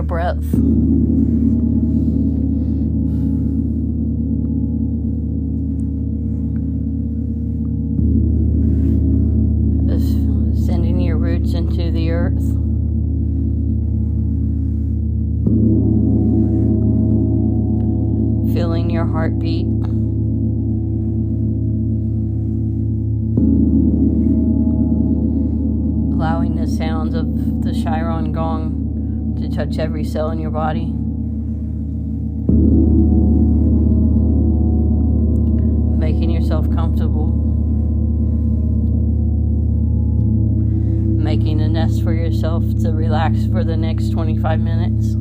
your breath. Sending your roots into the earth. Feeling your heartbeat. To touch every cell in your body. Making yourself comfortable. Making a nest for yourself to relax for the next 25 minutes.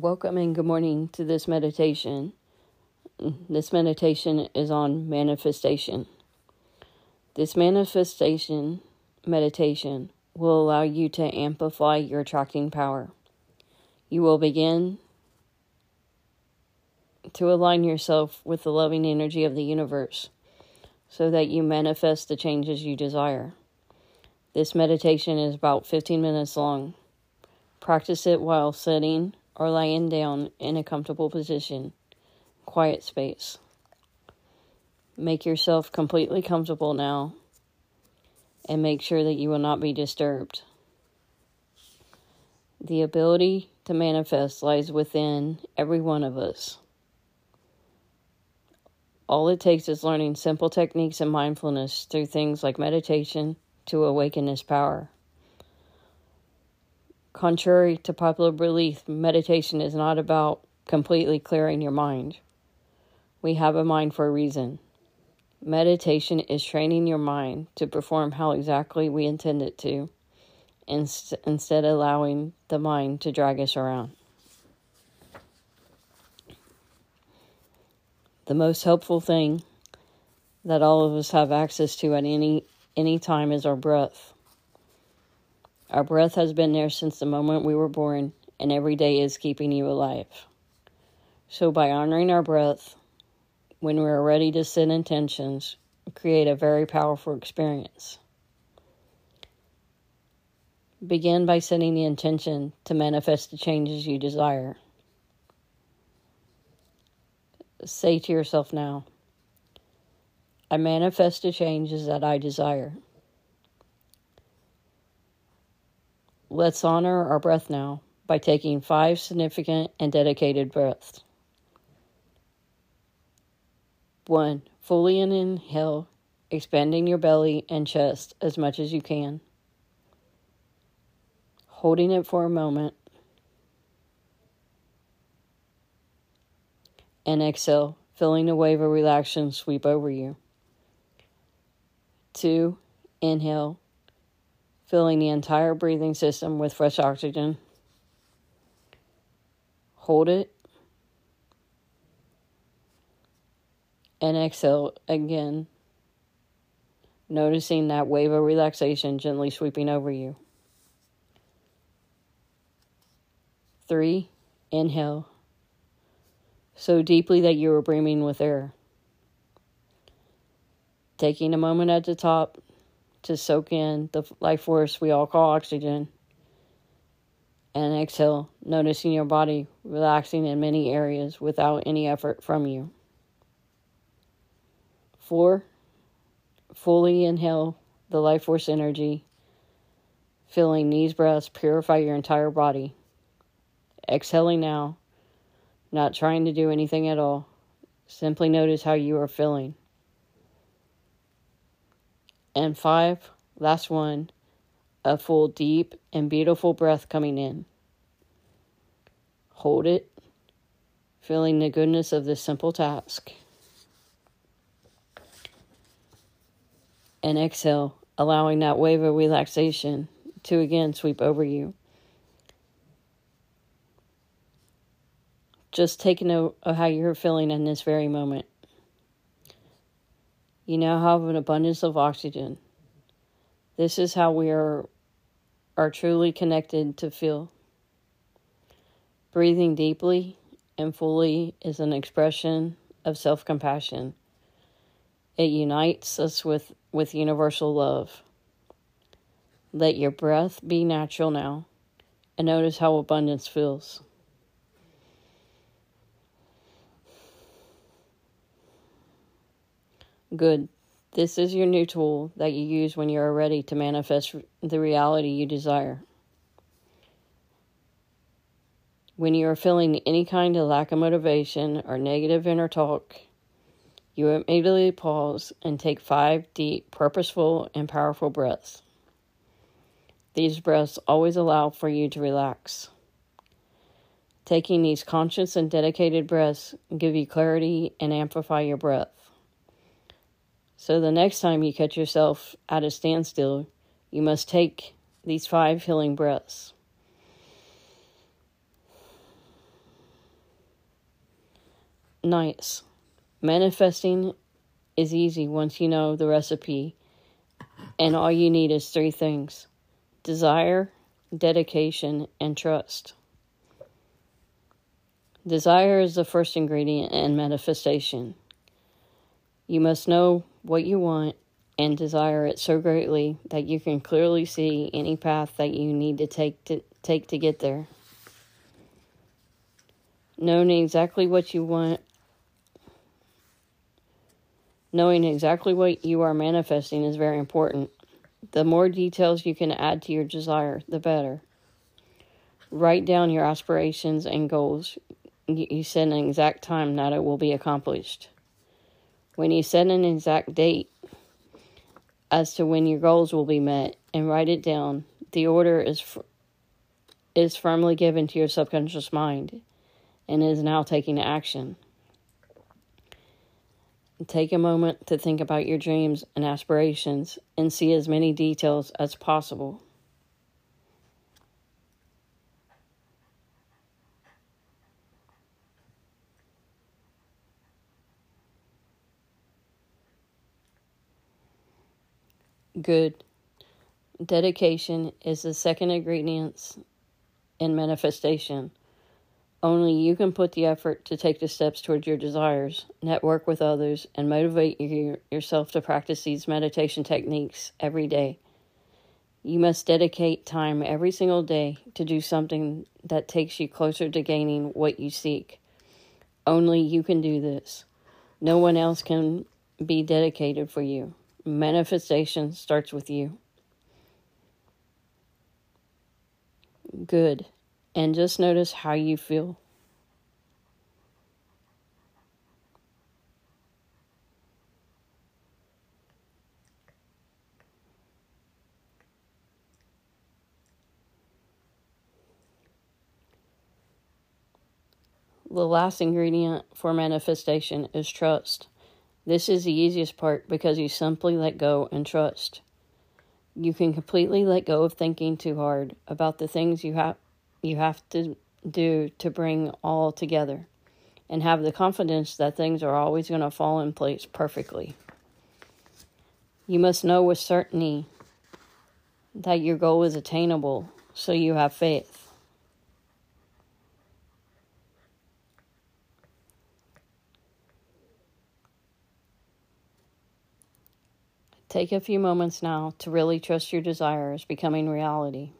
Welcome and good morning to this meditation. This meditation is on manifestation. This manifestation meditation will allow you to amplify your attracting power. You will begin to align yourself with the loving energy of the universe so that you manifest the changes you desire. This meditation is about 15 minutes long. Practice it while sitting or lying down in a comfortable position, quiet space. Make yourself completely comfortable now and make sure that you will not be disturbed. The ability to manifest lies within every one of us. All it takes is learning simple techniques and mindfulness through things like meditation to awaken this power. Contrary to popular belief, meditation is not about completely clearing your mind. We have a mind for a reason. Meditation is training your mind to perform how exactly we intend it to, inst- instead of allowing the mind to drag us around. The most helpful thing that all of us have access to at any any time is our breath. Our breath has been there since the moment we were born, and every day is keeping you alive. So, by honoring our breath, when we are ready to set intentions, create a very powerful experience. Begin by setting the intention to manifest the changes you desire. Say to yourself now, I manifest the changes that I desire. Let's honor our breath now by taking five significant and dedicated breaths. One, fully in inhale, expanding your belly and chest as much as you can. Holding it for a moment. And exhale, feeling a wave of relaxation sweep over you. Two, inhale, filling the entire breathing system with fresh oxygen. Hold it. And exhale again, noticing that wave of relaxation gently sweeping over you. Three, Inhale. So deeply that you are brimming with air. Taking a moment at the top to soak in the life force we all call oxygen. And exhale, noticing your body relaxing in many areas without any effort from you. Four, fully inhale the life force energy, feeling these breaths purify your entire body. Exhaling now, not trying to do anything at all. Simply notice how you are feeling. And five, last one, a full, deep, and beautiful breath coming in. Hold it, feeling the goodness of this simple task. And exhale, allowing that wave of relaxation to again sweep over you. Just take note of how you're feeling in this very moment. You now have an abundance of oxygen. This is how we are, are truly connected to feel. Breathing deeply and fully is an expression of self compassion. It unites us with, with universal love. Let your breath be natural now and notice how abundance feels. Good. This is your new tool that you use when you are ready to manifest the reality you desire. When you are feeling any kind of lack of motivation or negative inner talk, you immediately pause and take five deep, purposeful, and powerful breaths. These breaths always allow for you to relax. Taking these conscious and dedicated breaths give you clarity and amplify your breath. So the next time you catch yourself at a standstill, you must take these five healing breaths. Nice. Manifesting is easy once you know the recipe, and all you need is three things desire, dedication, and trust. Desire is the first ingredient in manifestation. You must know what you want and desire it so greatly that you can clearly see any path that you need to take to take to get there. Knowing exactly what you want knowing exactly what you are manifesting is very important. The more details you can add to your desire, the better. Write down your aspirations and goals. You set an exact time that it will be accomplished. When you set an exact date as to when your goals will be met and write it down, the order is f- is firmly given to your subconscious mind and is now taking action. Take a moment to think about your dreams and aspirations and see as many details as possible. Good. Dedication is the second ingredient in manifestation. Only you can put the effort to take the steps towards your desires, network with others, and motivate your, yourself to practice these meditation techniques every day. You must dedicate time every single day to do something that takes you closer to gaining what you seek. Only you can do this. No one else can be dedicated for you. Manifestation starts with you. Good. And just notice how you feel. The last ingredient for manifestation is trust. This is the easiest part because you simply let go and trust. You can completely let go of thinking too hard about the things you have you have to do to bring all together and have the confidence that things are always going to fall in place perfectly. You must know with certainty that your goal is attainable, so you have faith. Take a few moments now to really trust your desires becoming reality.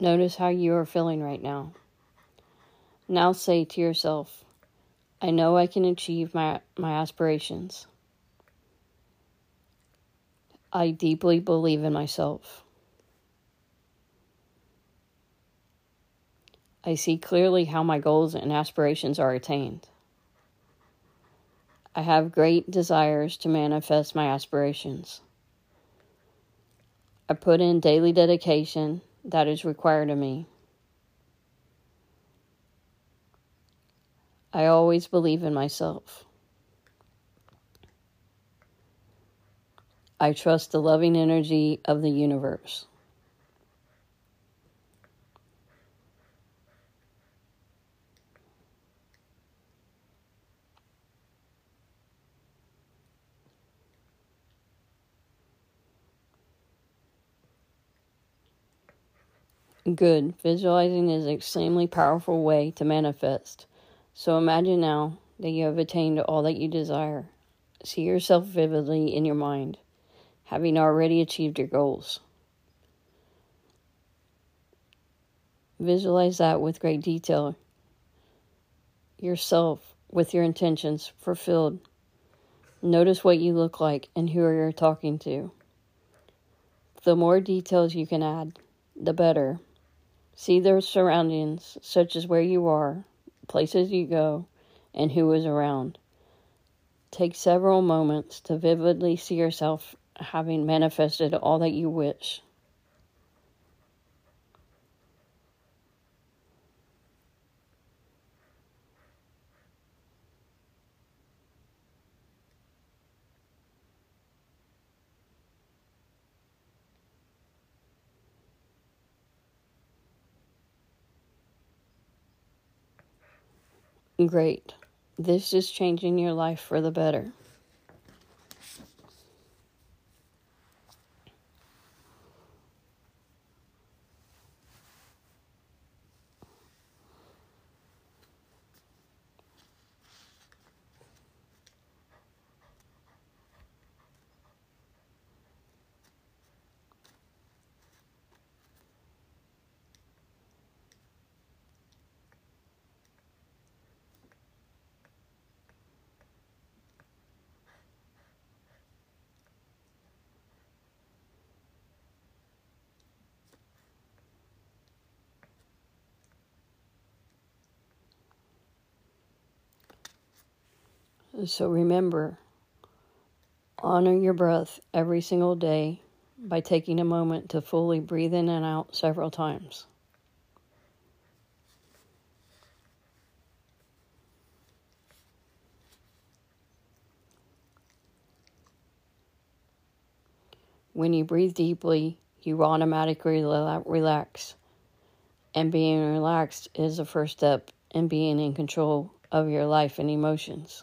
Notice how you are feeling right now. Now say to yourself, I know I can achieve my, my aspirations. I deeply believe in myself. I see clearly how my goals and aspirations are attained. I have great desires to manifest my aspirations. I put in daily dedication that is required of me. I always believe in myself. I trust the loving energy of the universe. Good. Visualizing is an extremely powerful way to manifest. So imagine now that you have attained all that you desire. See yourself vividly in your mind, having already achieved your goals. Visualize that with great detail. Yourself with your intentions fulfilled. Notice what you look like and who you're talking to. The more details you can add, the better. See their surroundings, such as where you are, places you go, and who is around. Take several moments to vividly see yourself having manifested all that you wish. Great. This is changing your life for the better. So remember, honor your breath every single day by taking a moment to fully breathe in and out several times. When you breathe deeply, you automatically relax. And being relaxed is the first step in being in control of your life and emotions.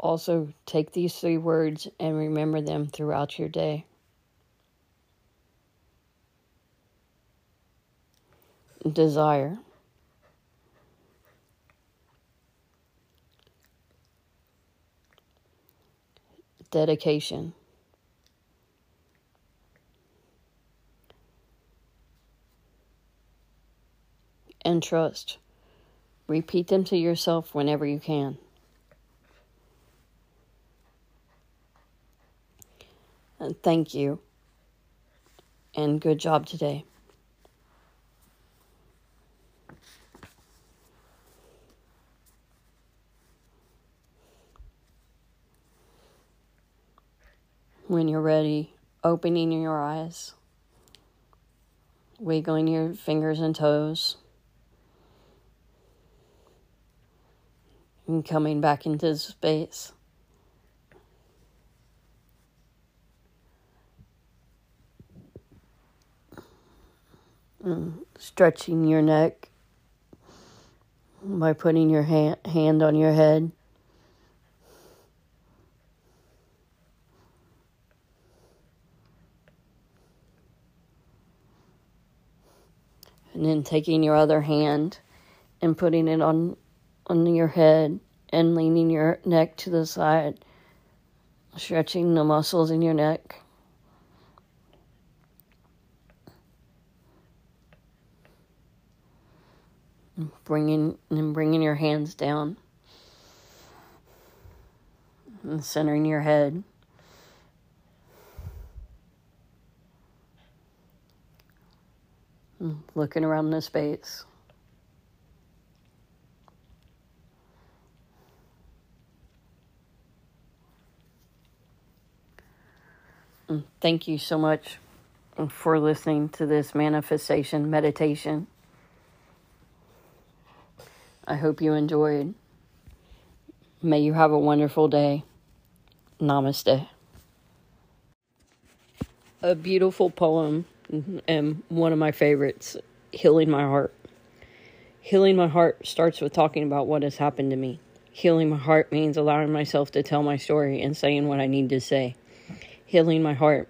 Also, take these three words and remember them throughout your day. Desire. Dedication. And trust. Repeat them to yourself whenever you can. And thank you. And good job today. When you're ready, opening your eyes, wiggling your fingers and toes, and coming back into space. Stretching your neck by putting your hand, hand on your head. And then taking your other hand and putting it on on your head and leaning your neck to the side, stretching the muscles in your neck. Bringing and bringing your hands down and centering your head. Looking around the space. Thank you so much for listening to this manifestation meditation. I hope you enjoyed. May you have a wonderful day. Namaste. A beautiful poem and one of my favorites, Healing My Heart. Healing my heart starts with talking about what has happened to me. Healing my heart means allowing myself to tell my story and saying what I need to say. Healing my heart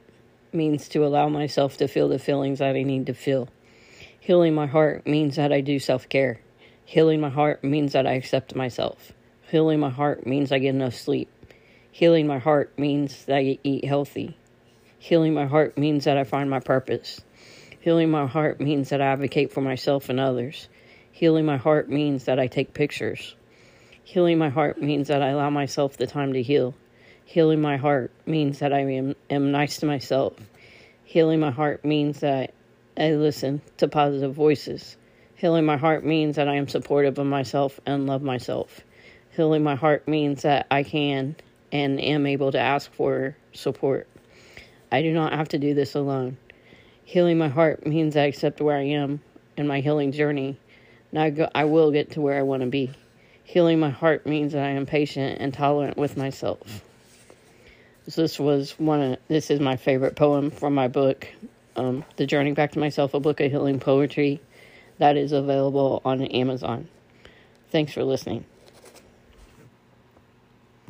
means to allow myself to feel the feelings that I need to feel. Healing my heart means that I do self care. Healing my heart means that I accept myself. Healing my heart means I get enough sleep. Healing my heart means that I eat healthy. Healing my heart means that I find my purpose. Healing my heart means that I advocate for myself and others. Healing my heart means that I take pictures. Healing my heart means that I allow myself the time to heal. Healing my heart means that I am, am nice to myself. Healing my heart means that I listen to positive voices. Healing my heart means that I am supportive of myself and love myself. Healing my heart means that I can and am able to ask for support. I do not have to do this alone. Healing my heart means I accept where I am in my healing journey. Now I, go, I will get to where I want to be. Healing my heart means that I am patient and tolerant with myself. This was one of this is my favorite poem from my book, um, The Journey Back to Myself, a book of healing poetry that is available on Amazon. Thanks for listening.